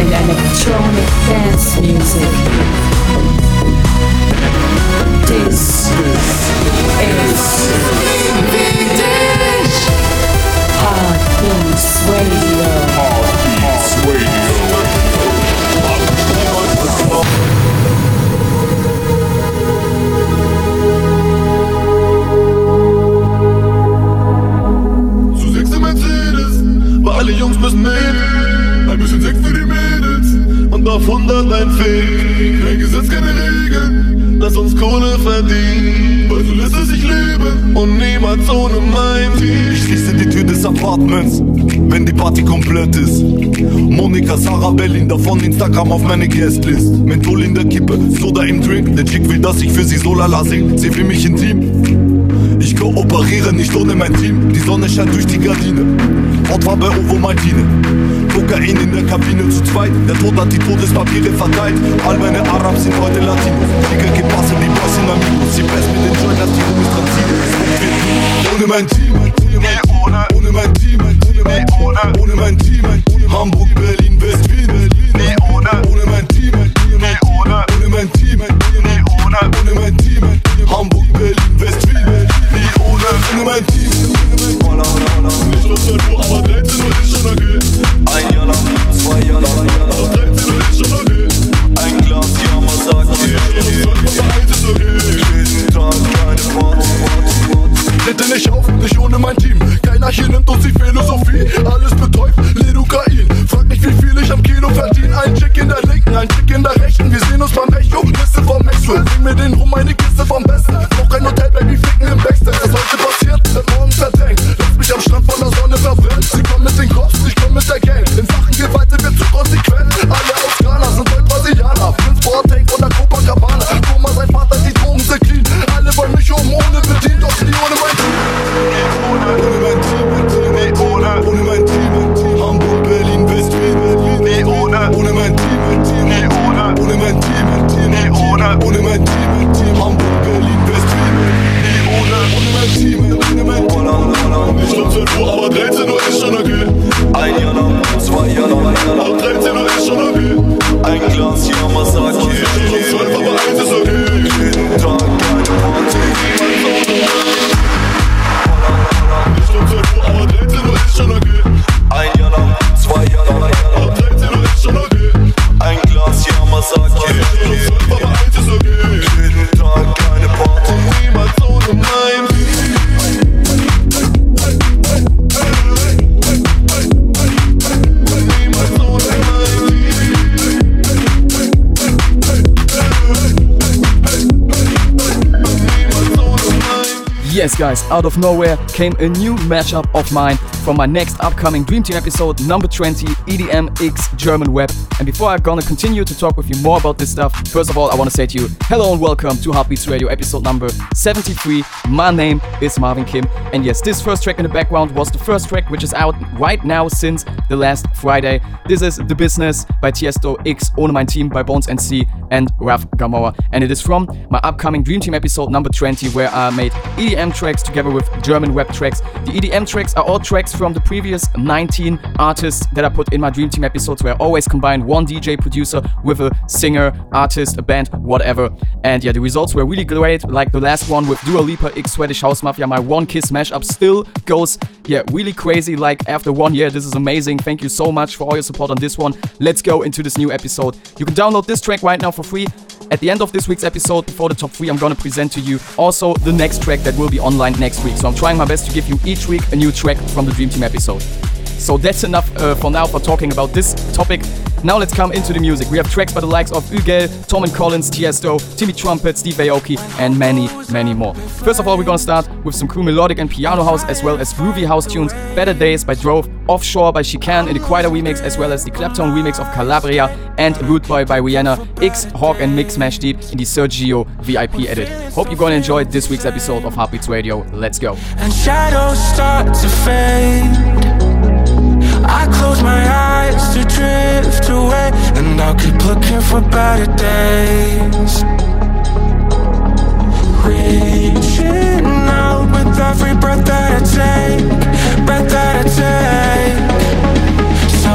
In electronic dance music. This is Radio. Heartbeats Radio. Im Mercedes, weil alle Jungs müssen mit. Ein bisschen Sex auf 100 ein Fake. Kein Gesetz, keine Regeln, lass uns Kohle verdienen. Weil so lässt es sich leben und niemals ohne mein Team. Ich schließe die Tür des Apartments, wenn die Party komplett ist. Monika, Sarah, Berlin, davon Instagram auf meine Guestlist. Menthol in der Kippe, Soda im Drink. Der Chick will, dass ich für sie so lala sing. Sie will mich intim. Ich kooperiere nicht ohne mein Team. Die Sonne scheint durch die Gardine. Hautfarbe Ovo Martine. Kokain in der Kabine zu zweit. Der Tod hat die Todespapiere verteilt. All meine Arabs sind heute Latinos. Digga, que passe, die Boys sind amigos. Sie best mit den Joint, dass die Homies dran ziehen. Ohne mein Team, mein ohne, ohne mein Team, ohne mein ohne, ohne mein Team, Hamburg, Berlin, West, Wien, Berlin, ohne, ohne mein Team, ohne, ohne, ohne mein Team, ohne, ohne, ohne mein Team, solo Out of nowhere came a new matchup of mine from my next upcoming Dream Team episode, number 20, EDM X German Web. And before I'm gonna continue to talk with you more about this stuff, first of all, I wanna say to you, hello and welcome to Heartbeats Radio episode number 73. My name is Marvin Kim, and yes, this first track in the background was the first track which is out right now since the last Friday. This is The Business by Tiesto X, Ohne Mein Team by Bonez MC and RAF Camora. And it is from my upcoming Dream Team episode number 20, where I made EDM tracks together with German web tracks. The EDM tracks are all tracks from the previous 19 artists that I put in my Dream Team episodes, where I always combine one DJ producer with a singer, artist, a band, whatever. And yeah, the results were really great, like the last one with Dua Lipa X Swedish House Mafia. My one kiss mashup still goes, yeah, really crazy. Like after one year, this is amazing. Thank you so much for all your support on this one. Let's go into this new episode. You can download this track right now for free. At the end of this week's episode, before the top three, I'm gonna present to you also the next track that will be online next week. So I'm trying my best to give you each week a new track from the Dream Team episode. So that's enough uh, for now for talking about this topic. Now let's come into the music. We have tracks by the likes of Ugel, Tom and Collins, Tiesto, Timmy Trumpet, Steve Aoki, and many, many more. First of all, we're gonna start with some cool melodic and piano house as well as groovy house tunes. Better Days by Drove, Offshore by Chicane in the Quieter remix as well as the Clapton remix of Calabria, and Rude Boy by Rihanna, X, Hawk, and Mix Mash Deep in the Sergio VIP edit. Hope you're gonna enjoy this week's episode of Heartbeats Radio. Let's go. and shadows start to fade. I close my eyes to drift away, and I'll keep looking for better days. Reaching out with every breath that I take, breath that I take. So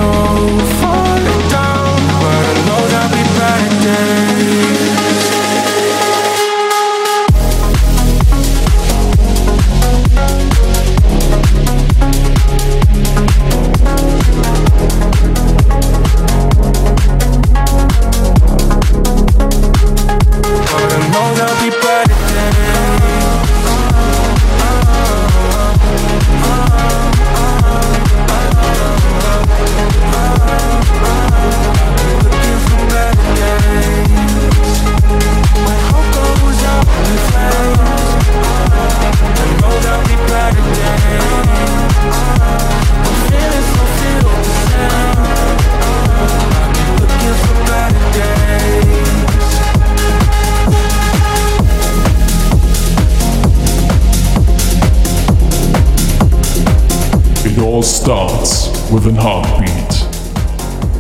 with an heartbeat.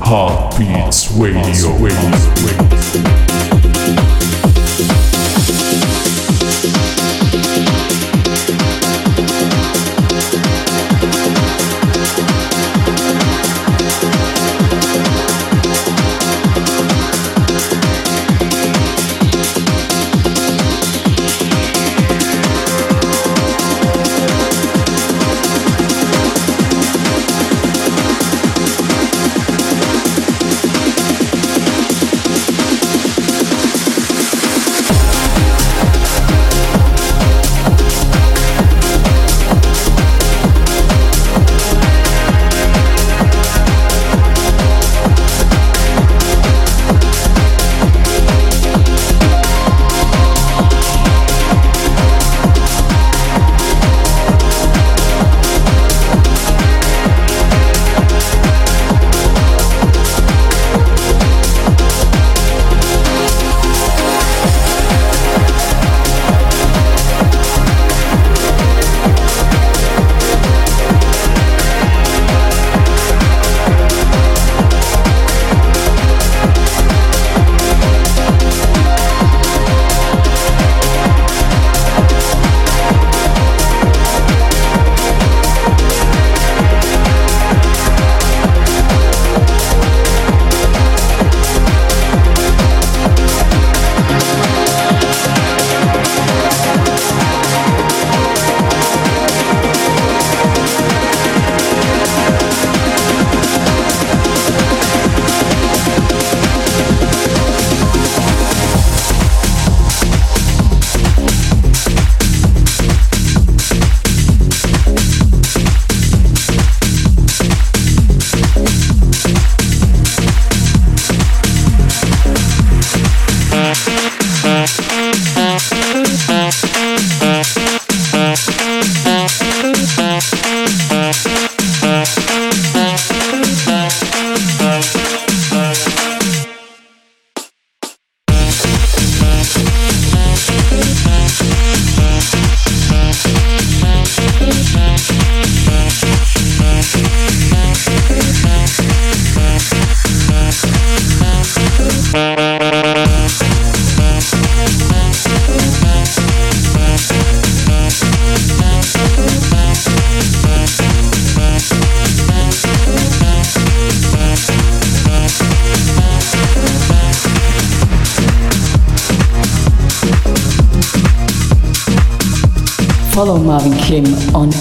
Heartbeats Radio. Radio.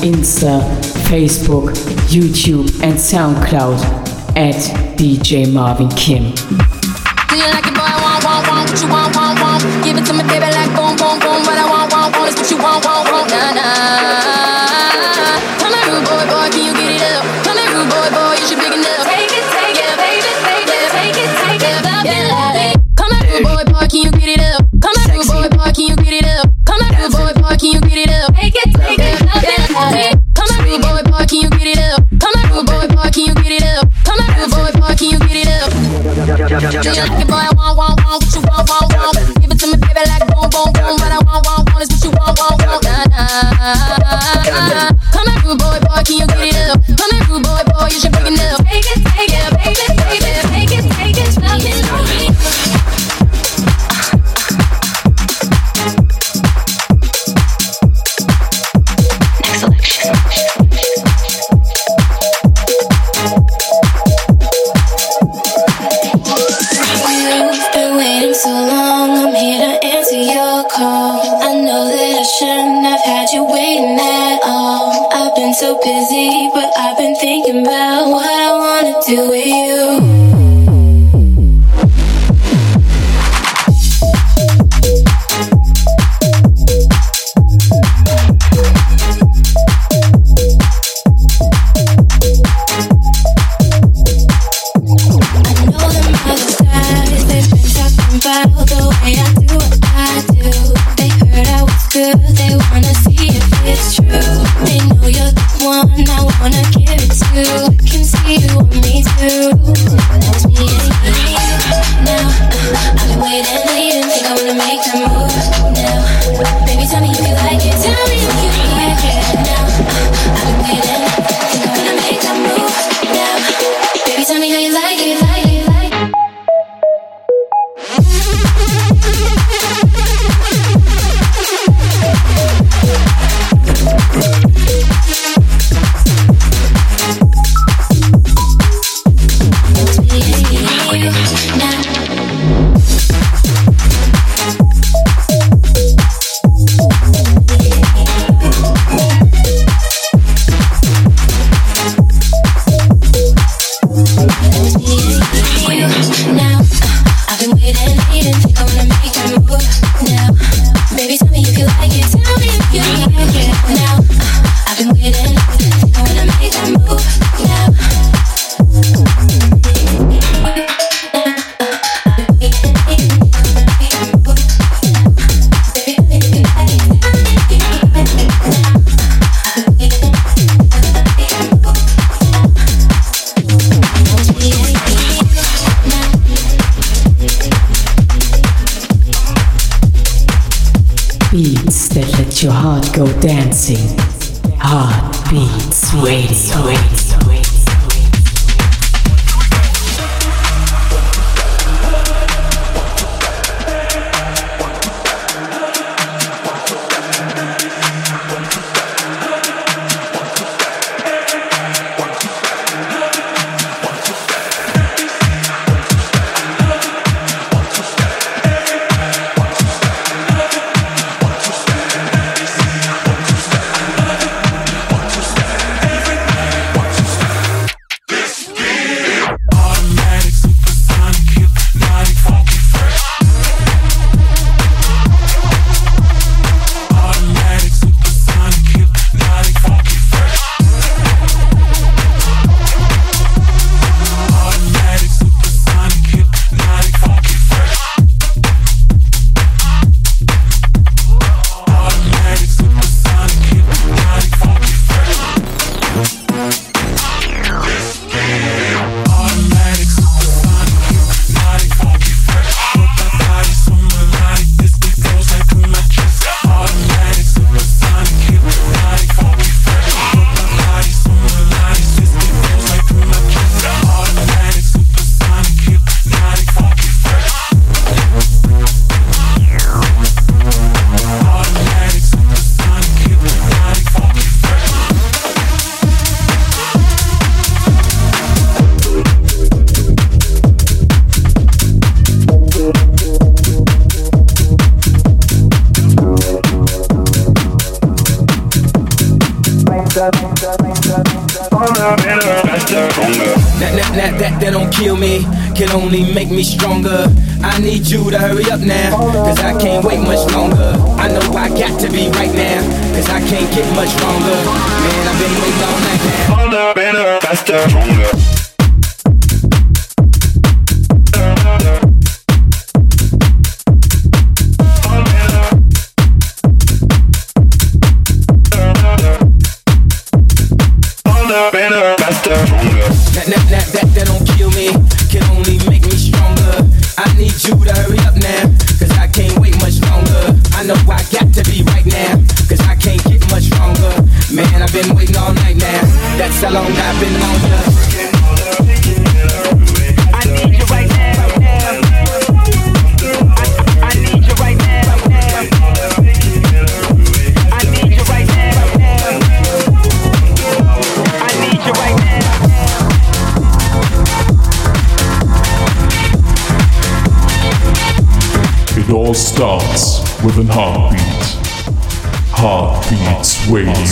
Insta, Facebook, YouTube, and SoundCloud at DJ Marvin Kim. only make me stronger. I need you to hurry up now, cause I can't wait much longer. I know I got to be right now, cause I can't get much longer. Man, I've been waiting all night now. Harder, better, faster, stronger. Heartbeats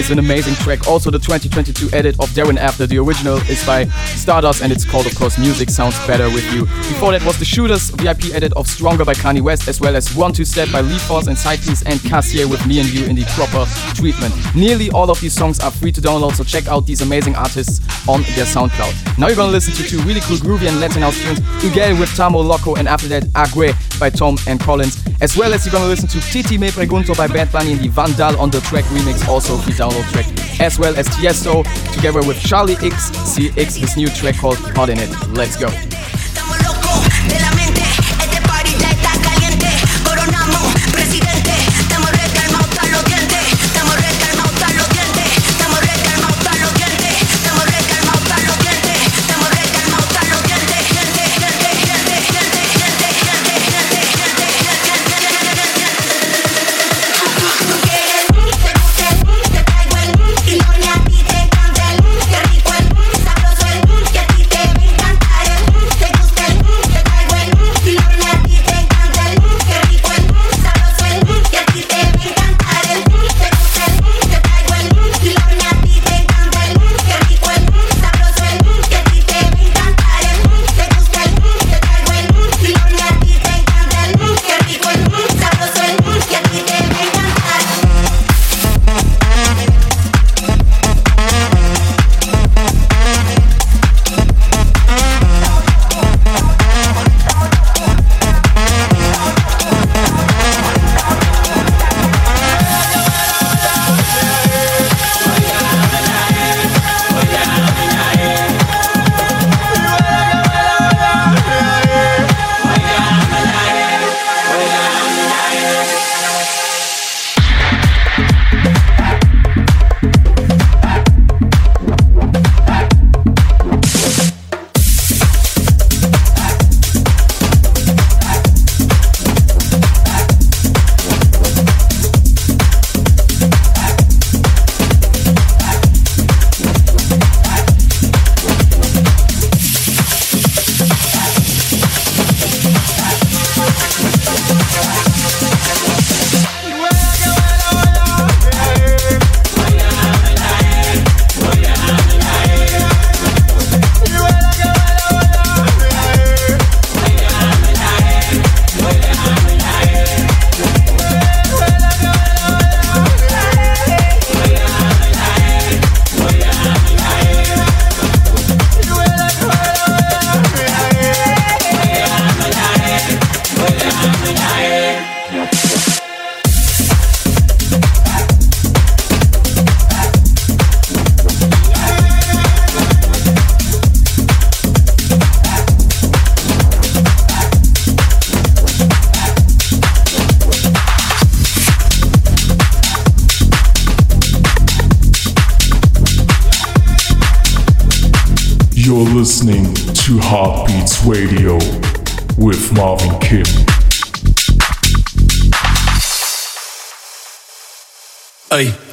Always an amazing track. Also, the 2022 edit of Darren After. The original is by Stardust and it's called, of course, Music Sounds Better With You. Before that was the Shooters VIP edit of Stronger by Kanye West, as well as One Two Step by Lee Force and Sidepiece and Cassier with Me and You in the proper treatment. Nearly all of these songs are free to download, so check out these amazing artists on their SoundCloud. Now you're gonna listen to two really cool groovy and Latin house tunes, Ugel with Tamo Loco, and after that, Ague by Tom and Collins, as well as you're gonna listen to Titi Me Pregunto by Bad Bunny and the Vandal on the track remix, also the download track, as well as Tiesto together with Charli XCX, his new track called Hot in It. Let's go.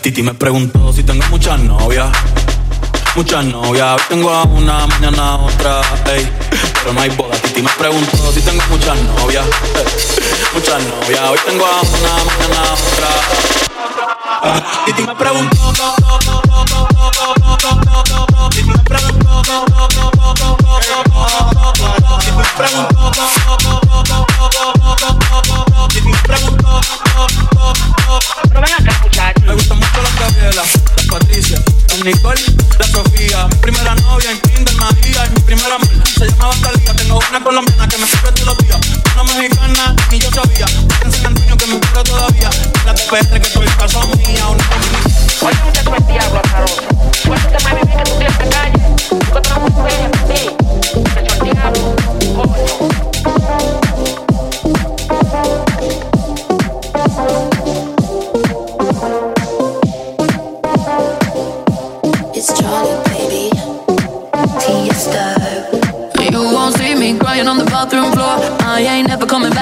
Titi me preguntó si tengo muchas novias. Muchas novias, hoy tengo a una, mañana otra, ey. Pero no hay boda. Titi me preguntó si tengo muchas novias. ey. Muchas novias, hoy tengo a una, mañana otra. Titi me preguntó. Titi Nicole,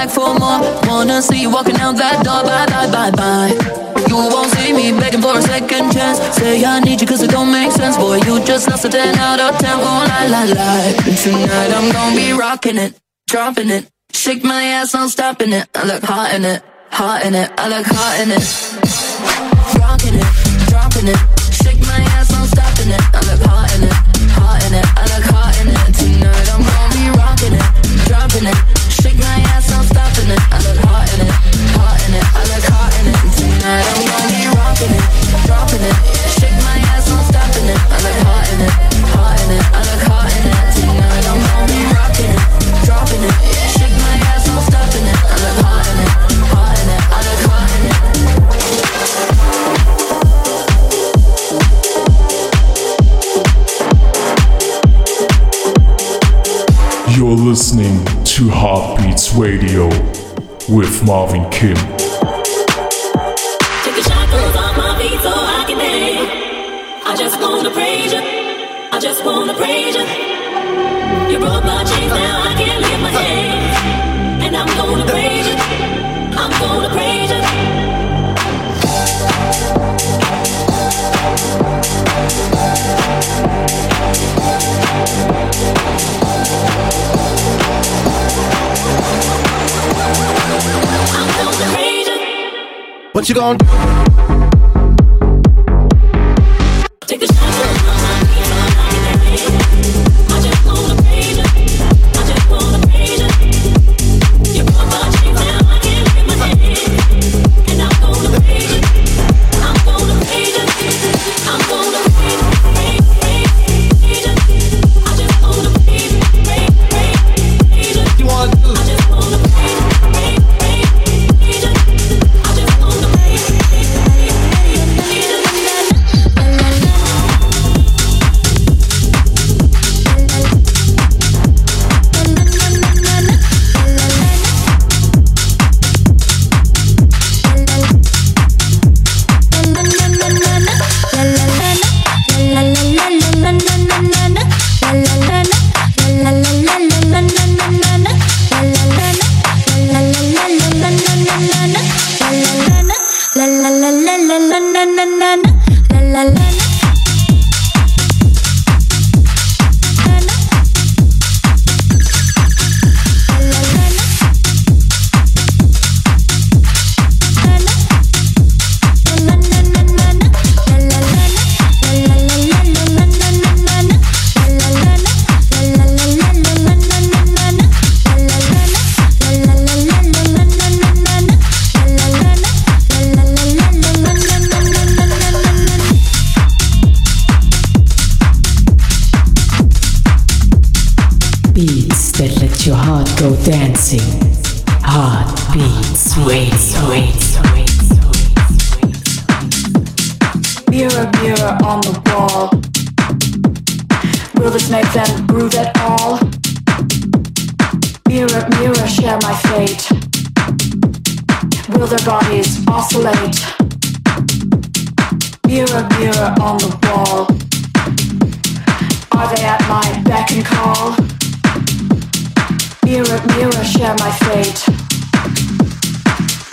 back for more. Wanna see you walking out that door. Bye, bye, bye, bye. You won't see me begging for a second chance. Say I need you cause it don't make sense. Boy, you just lost a 10 out of 10. Oh, la, la, la. Tonight I'm gonna be rocking it, dropping it. Shake my ass, I'm stopping it. I look hot in it, hot in it. I look hot in it. Rocking it, dropping it. Shake my ass, I'm stopping it. I look hot in it, hot in it. I look hot in it. Tonight I'm gonna be rocking it, dropping it. I look hot in it, hot in it. I look hot in it. Tonight I'm gonna be rocking it, dropping it. Shake my ass, it. I look hot in it, hot in it. I look hot in it. Tonight I'm gonna be rocking it, dropping it. Shake my ass, it. I look hot in it, hot in it. I look hot in it. You're listening to Heartbeats Radio with Marvin Kim. Take my feet so I can. I just wanna praise you. I just wanna praise you. You broke my chains, now I can't lift my. What you gonna do?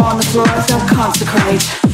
On the floor I consecrate.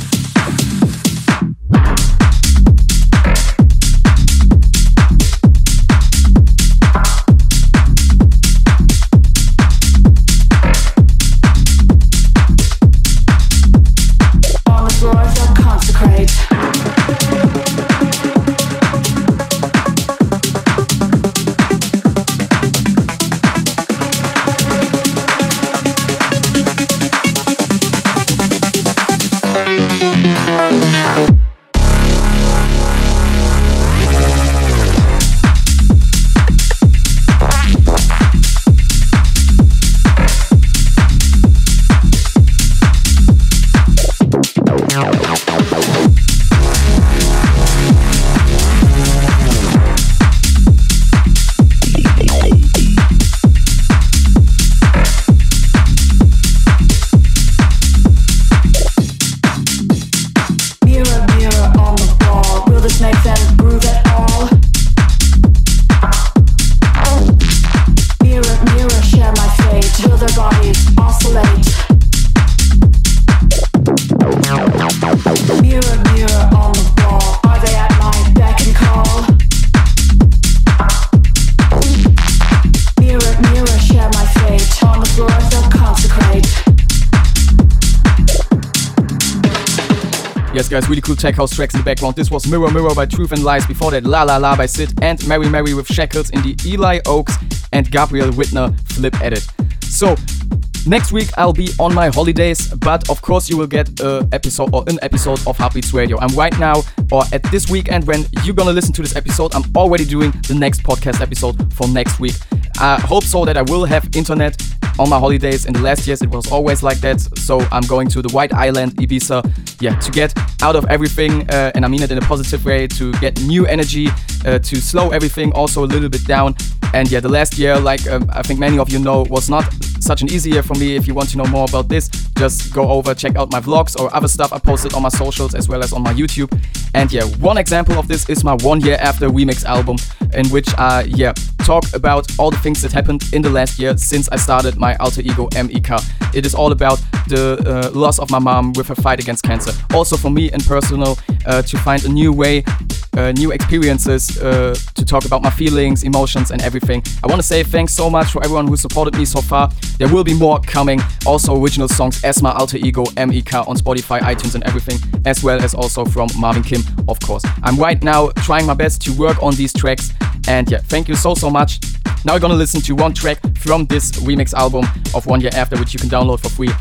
Really cool tech house tracks in the background. This was Mirror Mirror by Truth and Lies. Before that, La La La by Sid and Mary Mary with Shackles in the Eli Oaks and Gabriel Whitner flip edit. So, next week I'll be on my holidays, but of course you will get a episode or an episode of Heartbeats Radio. I'm right now, or at this weekend when you're gonna listen to this episode, I'm already doing the next podcast episode for next week. I hope so that I will have internet on my holidays. In the last years, it was always like that. So I'm going to the White Island, Ibiza, yeah, to get out of everything, uh, and I mean it in a positive way, to get new energy, uh, to slow everything also a little bit down. And yeah, the last year, like um, I think many of you know, was not such an easy year for me. If you want to know more about this, just go over, check out my vlogs or other stuff I posted on my socials as well as on my YouTube. And yeah, one example of this is my one year after remix album, in which I yeah talk about all the things that happened in the last year since I started my alter ego MEK. It is all about the uh, loss of my mom with her fight against cancer. Also for me in personal, uh, to find a new way, uh, new experiences uh, to talk about my feelings, emotions, and everything. I want to say thanks so much for everyone who supported me so far. There will be more coming. Also original songs as my alter ego MEK on Spotify, iTunes, and everything, as well as also from Marvin Kim, of course. I'm right now trying my best to work on these tracks. And yeah, thank you so so much. Now we're gonna listen to one track from this remix album of One Year After, which you can download for free.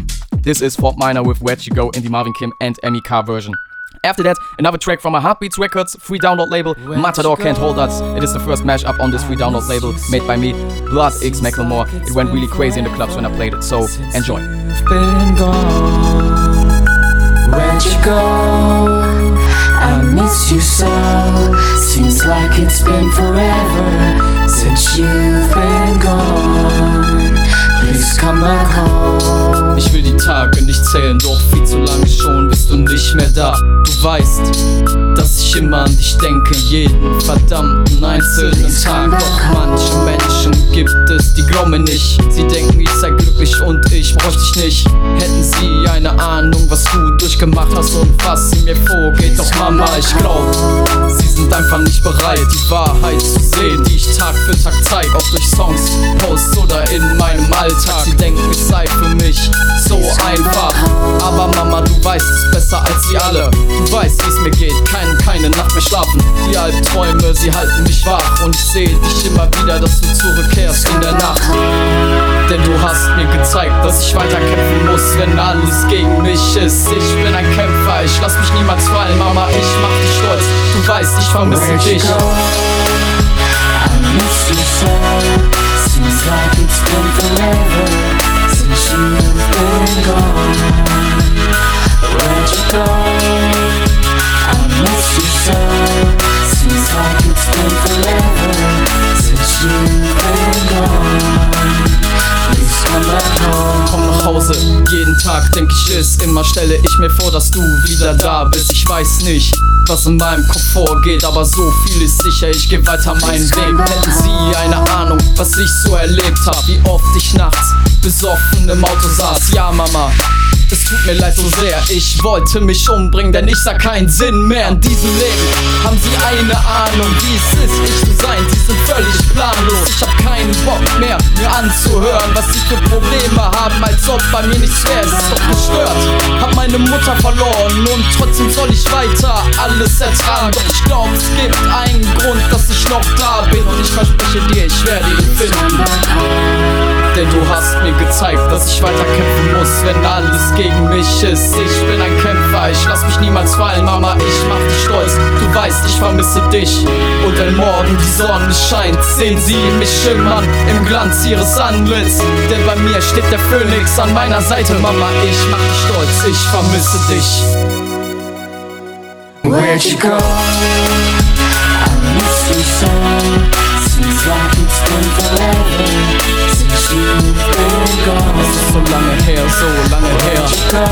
This is Fort Minor with Where'd You Go in the Marvin Kim and MEK version. After that, another track from my Heartbeats Records free download label, Matador Can't Hold Us. It is the first mashup on this free download label made by me, Blood X Macklemore. It went really crazy in the clubs when I played it, so enjoy. Where'd you go? I miss you so. Seems like it's been forever since you've been gone. Please come back home. Ich will die Tage nicht zählen, doch viel zu lange schon bist du nicht mehr da. Du weißt, dass ich immer an dich denke, jeden verdammten einzelnen Tag. Doch manche Menschen gibt es, die glauben mir nicht. Sie denken, ich sei glücklich und ich bräuchte dich nicht. Hätten sie eine Ahnung, was du durchgemacht hast und was in mir vorgeht. Doch Mama, ich glaub, sie sind einfach nicht bereit, die Wahrheit zu sehen, die ich Tag für Tag zeig. Ob durch Songs, Posts oder in meinem Alltag. Sie denken, ich sei für mich so einfach. Aber Mama, du weißt es besser als sie alle. Du weißt, wie es mir geht, kann keine Nacht mehr schlafen. Die Albträume, sie halten mich wach. Und ich sehe dich immer wieder, dass du zurückkehrst in der Nacht. Denn du hast mir gezeigt, dass ich weiterkämpfen muss, wenn alles gegen mich ist. Ich bin ein Kämpfer, ich lass mich niemals fallen, Mama, ich mach dich stolz. Du weißt, ich vermisse dich. Like it's been forever since you've been gone. Where'd you go? I miss you so. Seems like it's been forever since you've been gone. Please come back home. Komm nach Hause, jeden Tag denk ich es. Immer stelle ich mir vor, dass du wieder da bist. Ich weiß nicht, was in meinem Kopf vorgeht, aber so viel ist sicher, ich geh weiter meinen Weg. Hätten Sie eine Ahnung, was ich so erlebt hab, wie oft ich nachts besoffen im Auto saß. Ja, Mama, es tut mir leid so sehr, ich wollte mich umbringen, denn ich sah keinen Sinn mehr in diesem Leben. Haben Sie eine Ahnung, wie es ist, ich zu sein? Sie sind völlig planlos. Ich keinen Bock mehr, mir anzuhören, was Sie für Probleme haben, als ob bei mir nichts wäre. Es ist doch gestört. Hab meine Mutter verloren und trotzdem soll ich weiter alles ertragen. Doch ich glaub, es gibt einen Grund, dass ich noch da bin und ich verspreche dir, ich werde ihn finden. Denn du hast mir gezeigt, dass ich weiter kämpfen muss, wenn alles gegen mich ist. Ich bin ein Kämpfer, ich lass mich niemals fallen, Mama, ich mach dich stolz. Du weißt, ich vermisse dich. Und wenn morgen die Sonne scheint, sehen sie mich schimmern im Glanz ihres Antlitz. Denn bei mir steht der Phönix an meiner Seite, Mama, ich mach dich stolz, ich vermisse dich. Where'd you go? I miss you so. Seems like it's been forever go?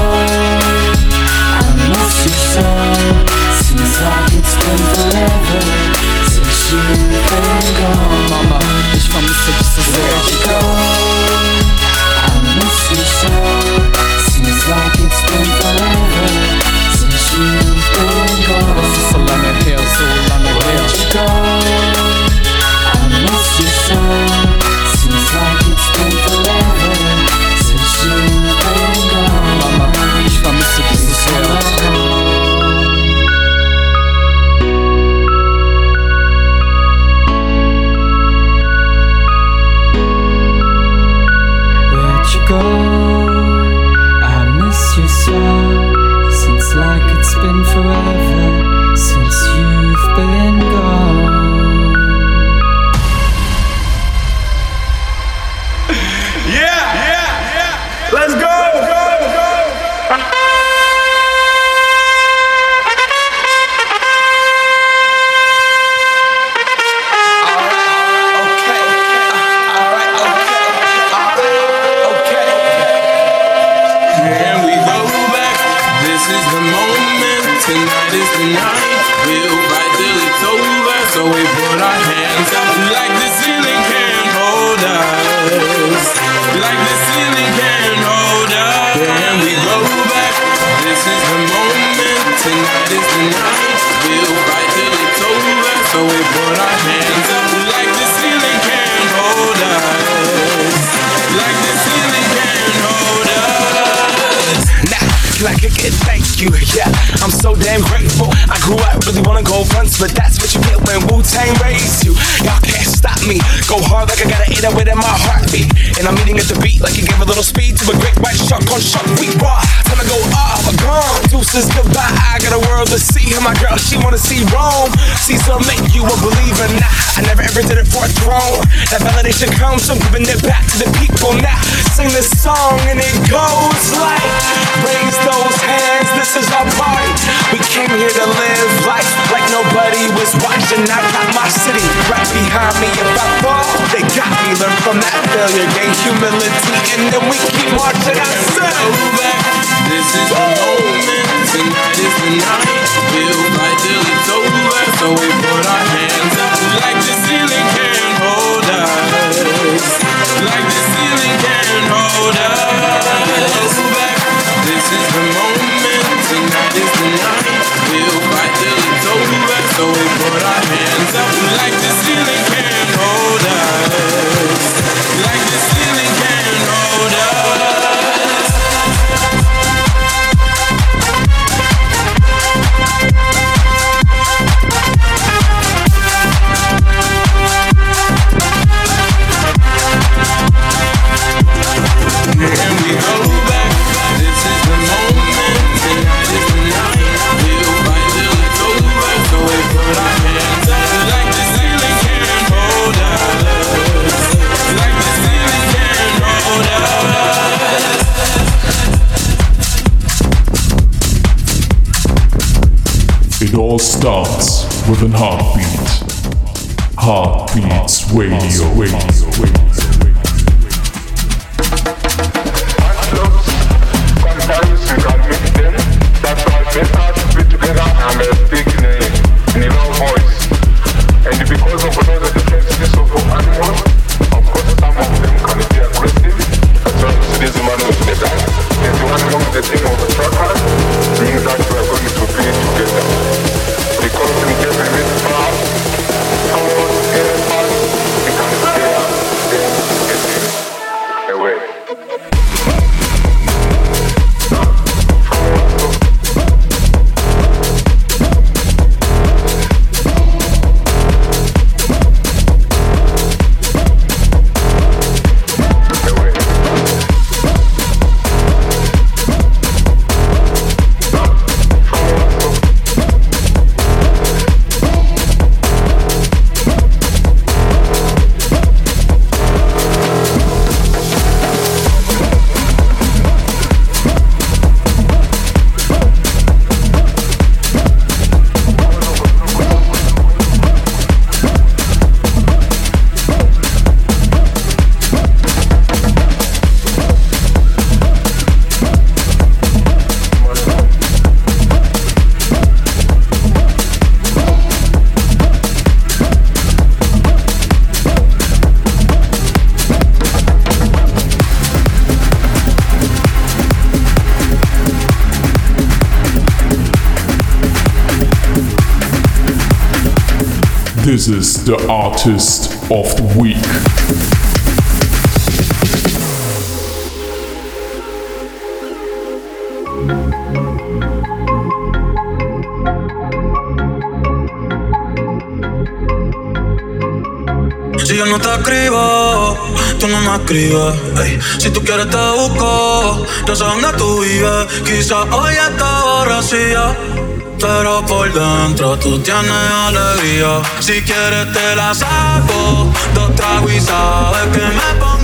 I miss you so. Forever since you've been gone. Mama, ich vermisse dich so Where'd you go? I'm at the beat like you gave a little speed to a great white shark on shark week. Raw, time to go off, gone. Deuces goodbye. I got a world to see. And my girl, she wanna see Rome. Caesar make you a believer. Nah, I never ever did it for a throne. That validation comes from giving it back to the people. Now, sing this song and it goes like, raise those hands. This is our party. We came here to live life like nobody was watching. I got my city right behind me. If I fall, they got me. Learn from that failure, gain humility, and then we keep marching. ourselves This is the moment, tonight is the night. We'll fight till it's over, so we put our hands up like the ceiling can't hold us. Like the ceiling can't hold us. This is the moment, tonight is the night. We'll fight till it's over, so we put our hands up like the ceiling can't hold us. Like the an heartbeat. Heartbeats Radio. Radio. Radio. The artist of the week. Si yo no te escribo, tú no me escribes. ey. Si tú quieres te busco, yo sé dónde tú vives. Quizás hoy está borracía, pero por dentro tú tienes alegría. Si quieres te la saco, dos tragos y sabes que me pongo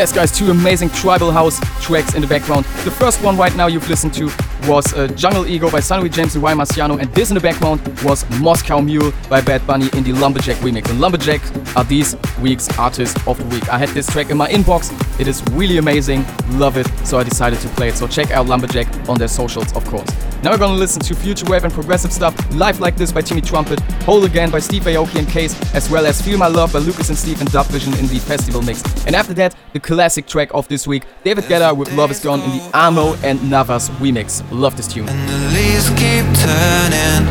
Yes, guys, two amazing tribal house tracks in the background. The first one right now you've listened to was uh, Jungle Ego by Sonny James and Y Marciano, and this in the background was Moscow Mule by Bad Bunny in the Lumberjack remix. And Lumberjack are these week's artist of the week. I had this track in my inbox. It is really amazing, love it, so I decided to play it. So check out Lumberjack on their socials, of course. Now we're gonna listen to future wave and progressive stuff, Live Like This by Timmy Trumpet, Whole Again by Steve Aoki and Case, as well as Feel My Love by Lucas and Steve and DubVision in the festival mix. And after that, the classic track of this week, David Guetta with Love Is Gone in the Amo and Navas remix. Love this tune. And the leaves keep turning,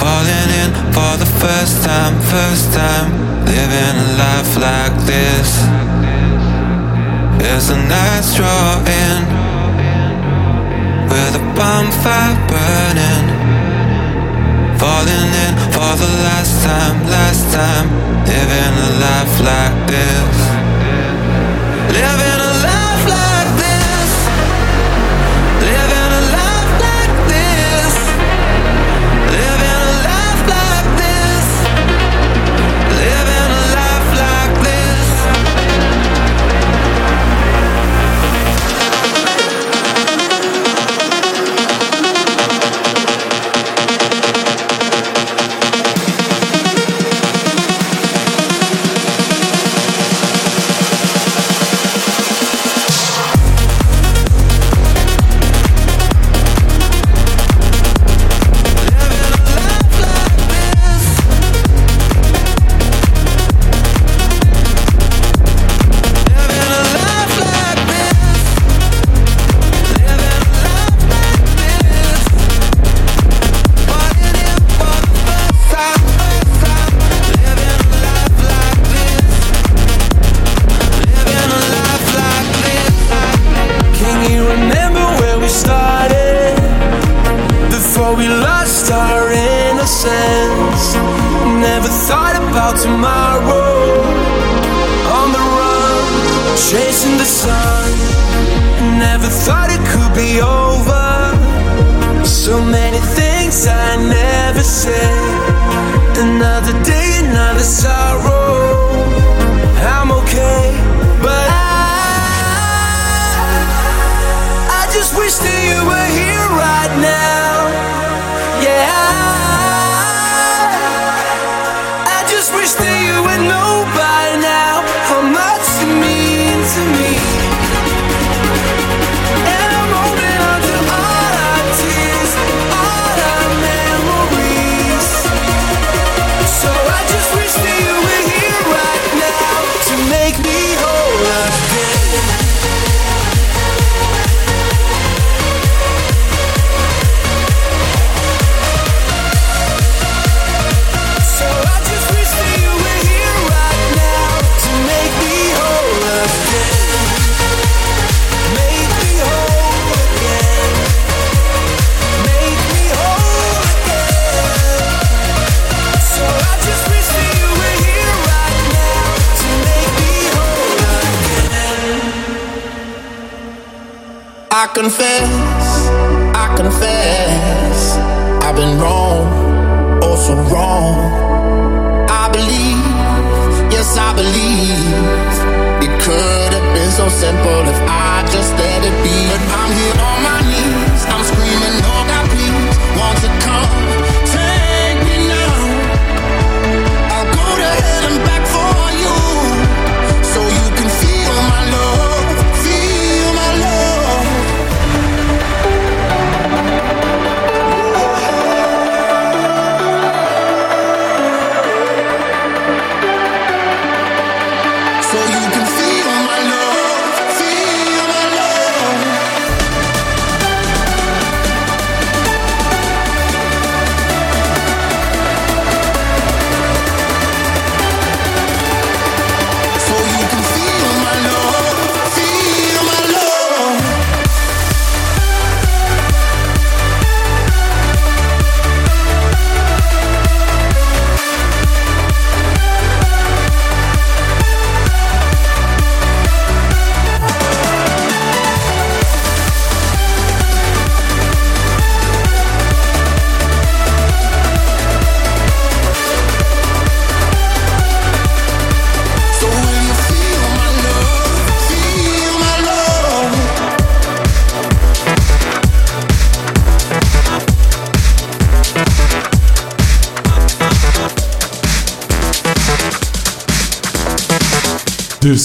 falling in for the first time, first time, living a life like this. As the nights draw in, with a bonfire burning, falling in for the last time, last time, living a life like this. Living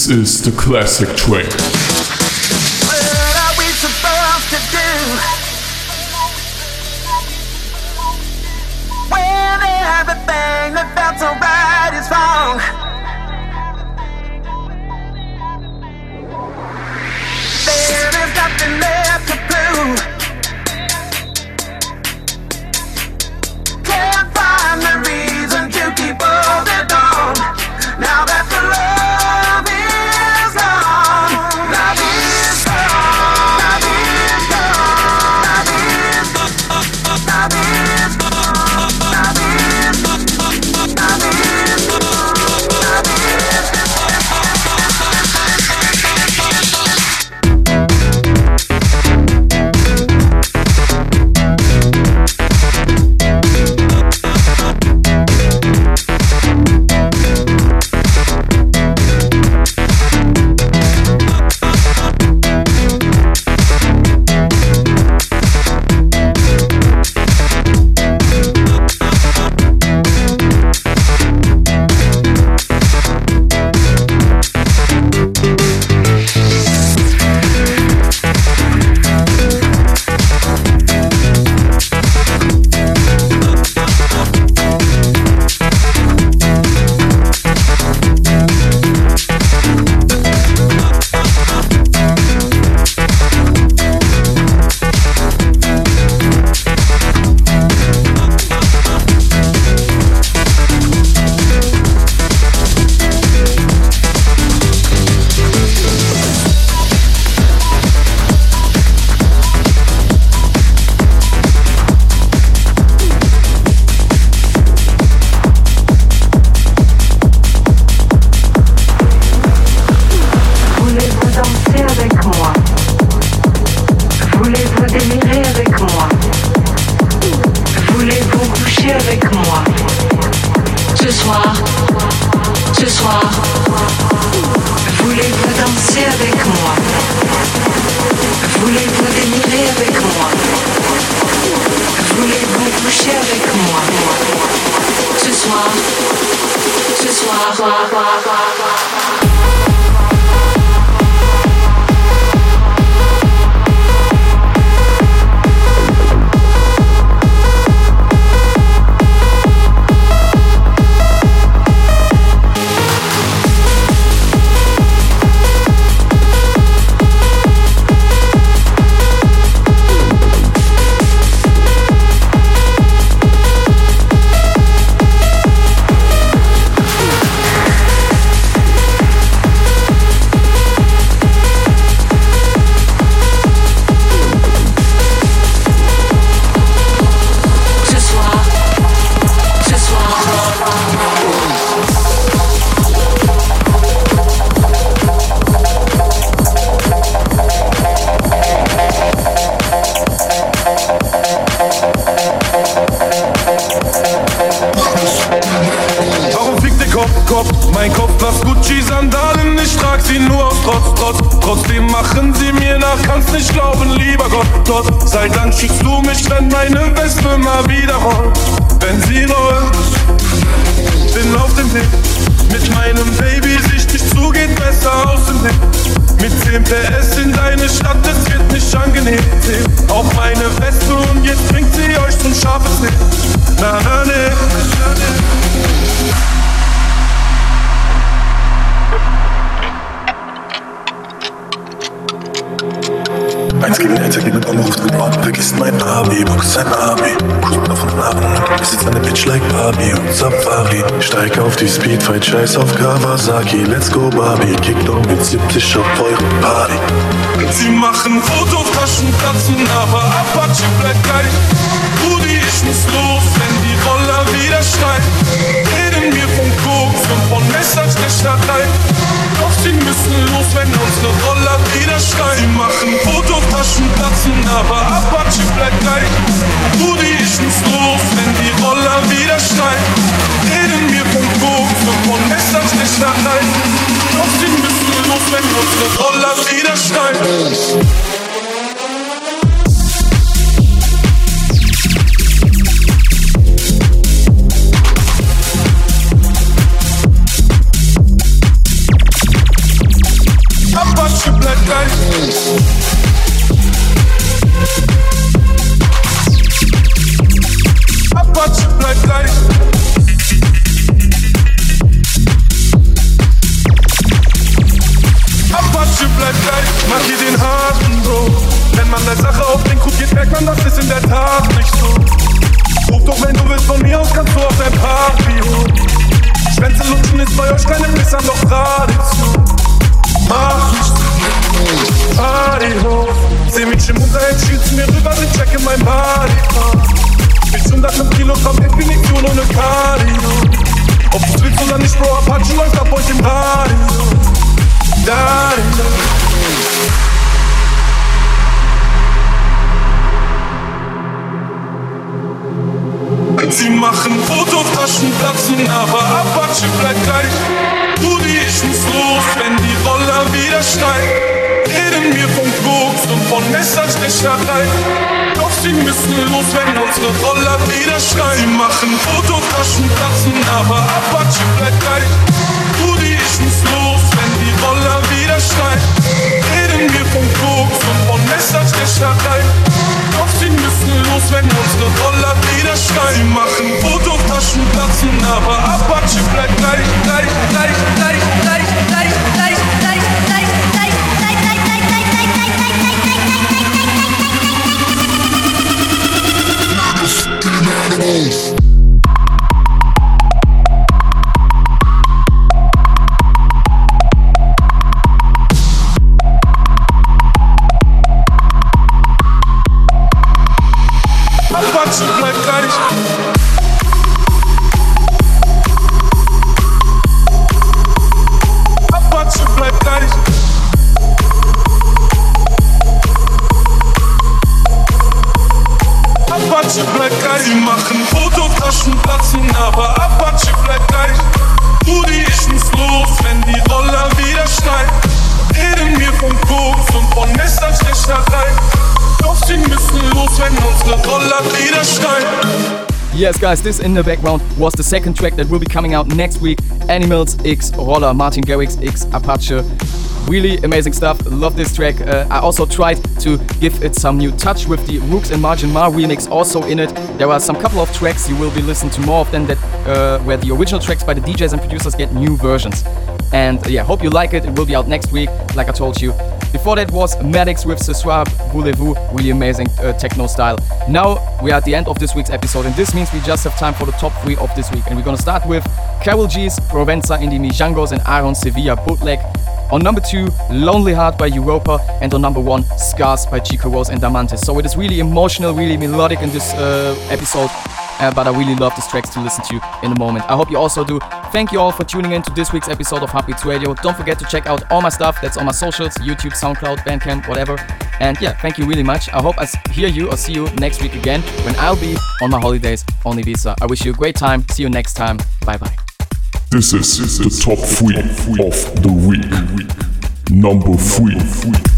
This is the classic track. This in the background was the second track that will be coming out next week. Animals X Roller, Martin Garrix X Apache. Really amazing stuff. Love this track. Uh, I also tried to give it some new touch with the Rooks and Margin Mar remix also in it. There are some couple of tracks you will be listening to more of them that uh, where the original tracks by the DJs and producers get new versions. And yeah, hope you like it. It will be out next week, like I told you. Before that was Maddox with Ce Soir Voulez-vous, really amazing uh, techno style. Now we are at the end of this week's episode, and this means we just have time for the top three of this week. And we're gonna start with Karol G's Provenza Indie Mijangos and Aaron Sevilla Bootleg. On number two, Lonely Heart by Europa, and on number one, Scars by Chico Rose and Damantis. So it is really emotional, really melodic in this uh, episode. Uh, but I really love these tracks to listen to in a moment. I hope you also do. Thank you all for tuning in to this week's episode of Heartbeats Radio. Don't forget to check out all my stuff that's on my socials YouTube, SoundCloud, Bandcamp, whatever. And yeah, thank you really much. I hope I hear you or see you next week again when I'll be on my holidays on Ibiza. I wish you a great time. See you next time. Bye bye. This is the top three of the week. Number three.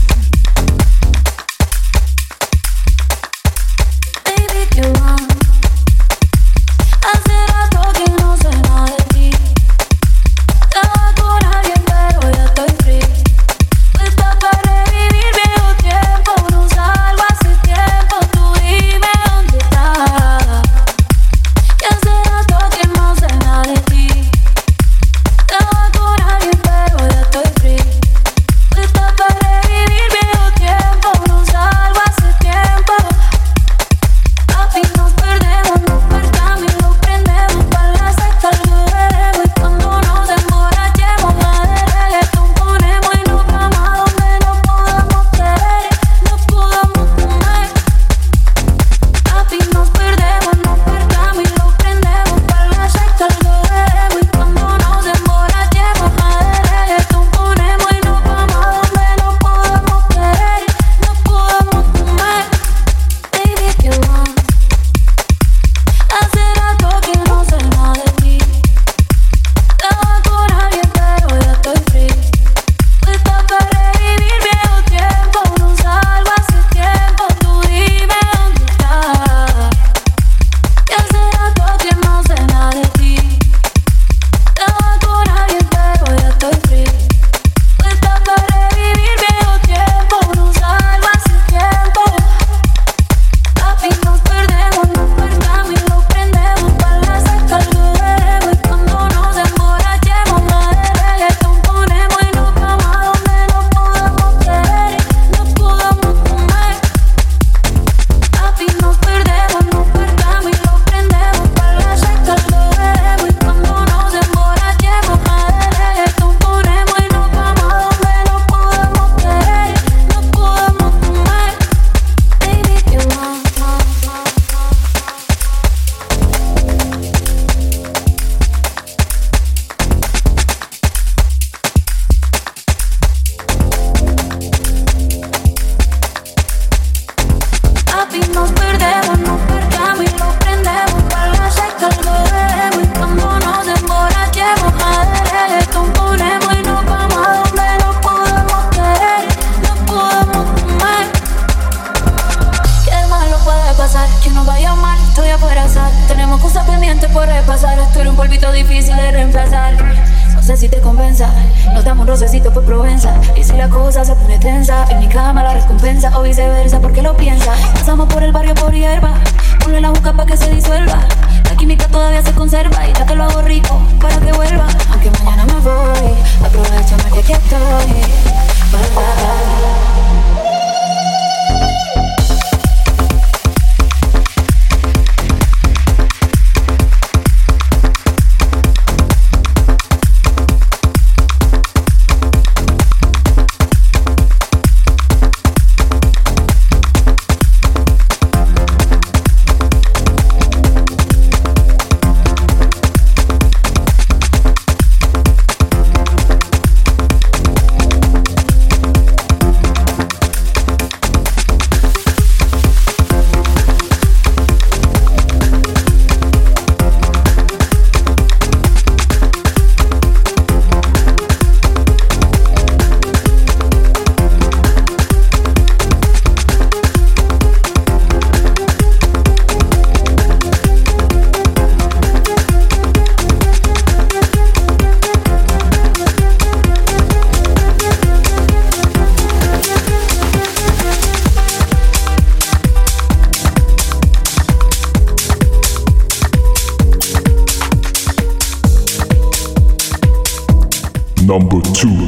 Number two.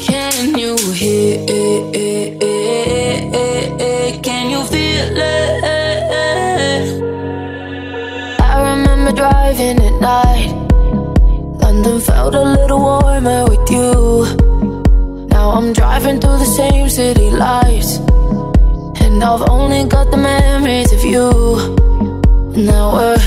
Can you hear? It? Can you feel it? I remember driving at night. London felt a little warmer with you. Now I'm driving through the same city lights. And I've only got the memories of you. Now we're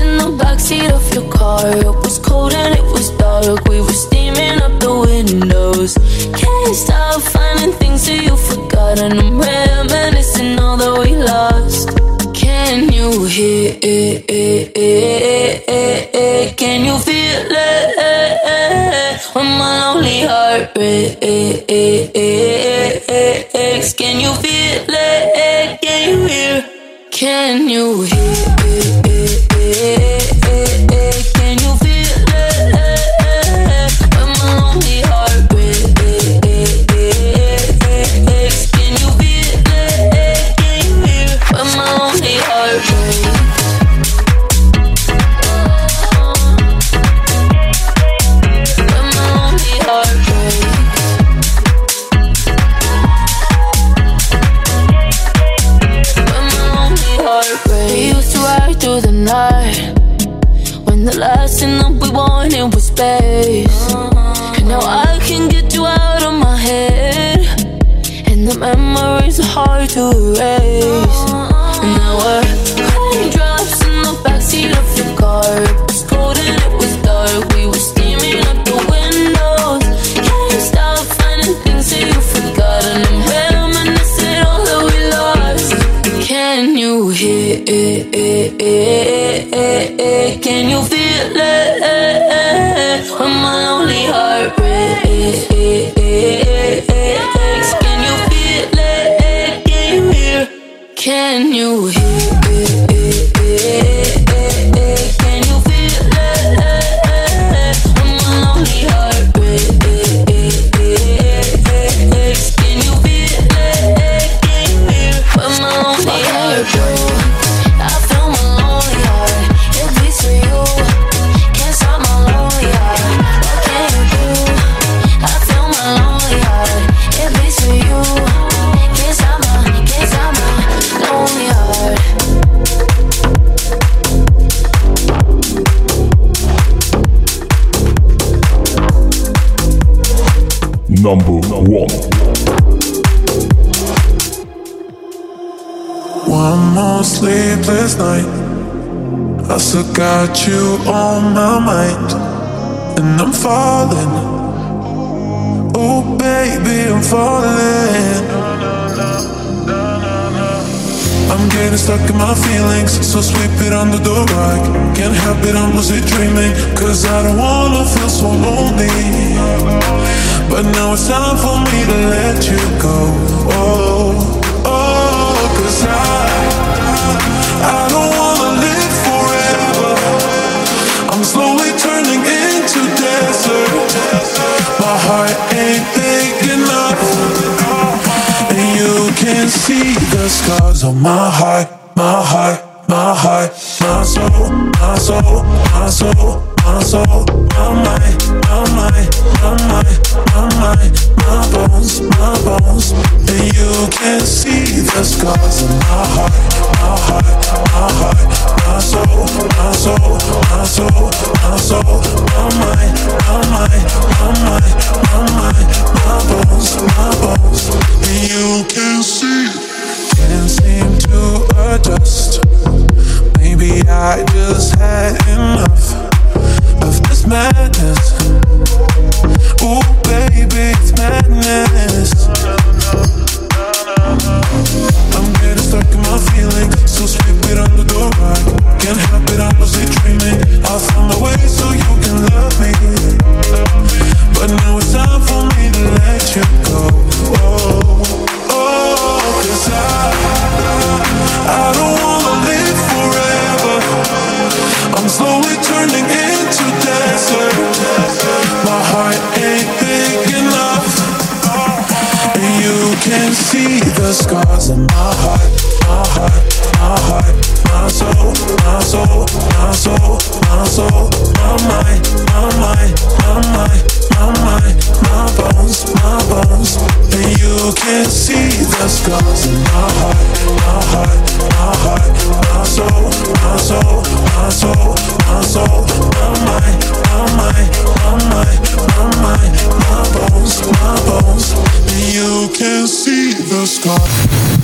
in the backseat of your car. It was cold and it was dark. We were steaming up the windows. Can't stop finding things that you've forgotten. I'm reminiscing all that we lost. Can you hear? It? Can you feel it? When my lonely heart breaks. Can you feel it? Can you hear? It? Can you hear? Got you on my mind. And I'm falling. Oh, baby, I'm falling. I'm getting stuck in my feelings, so sweep it under the rug. Can't help it, I'm lucid dreaming. Cause I don't wanna feel so lonely. But now it's time for me to let you go. Oh, heart ain't big enough. And you can see the scars on my heart, my heart, my heart, my soul, my soul, my soul, my soul, my my my my my bones, my bones. And you can see the scars my heart, my heart, my heart, my soul, my soul, my soul, my soul, my mind, my my my my bones, my bones. And you can see, can't seem to adjust. Maybe I just had enough of this madness. Ooh, baby, it's madness. I'm getting stuck in my feelings, so sweep it under the rug. Can't help it, I'm lucid dreaming. I found a way so you can love me. But now it's time for me to let you go. Oh, oh, oh cause I, I don't wanna see the scars on my heart, ain't big enough. And you can see the scars in my heart, my heart, my soul, my soul, my soul, my mind, my mind, my mind, my mind, my bones, my bones. And you can see the scars my heart, my heart, my heart, my soul, my soul, my soul, my soul, my mind, my mind, my mind, my mind, my bones, my bones. And you can see the scars.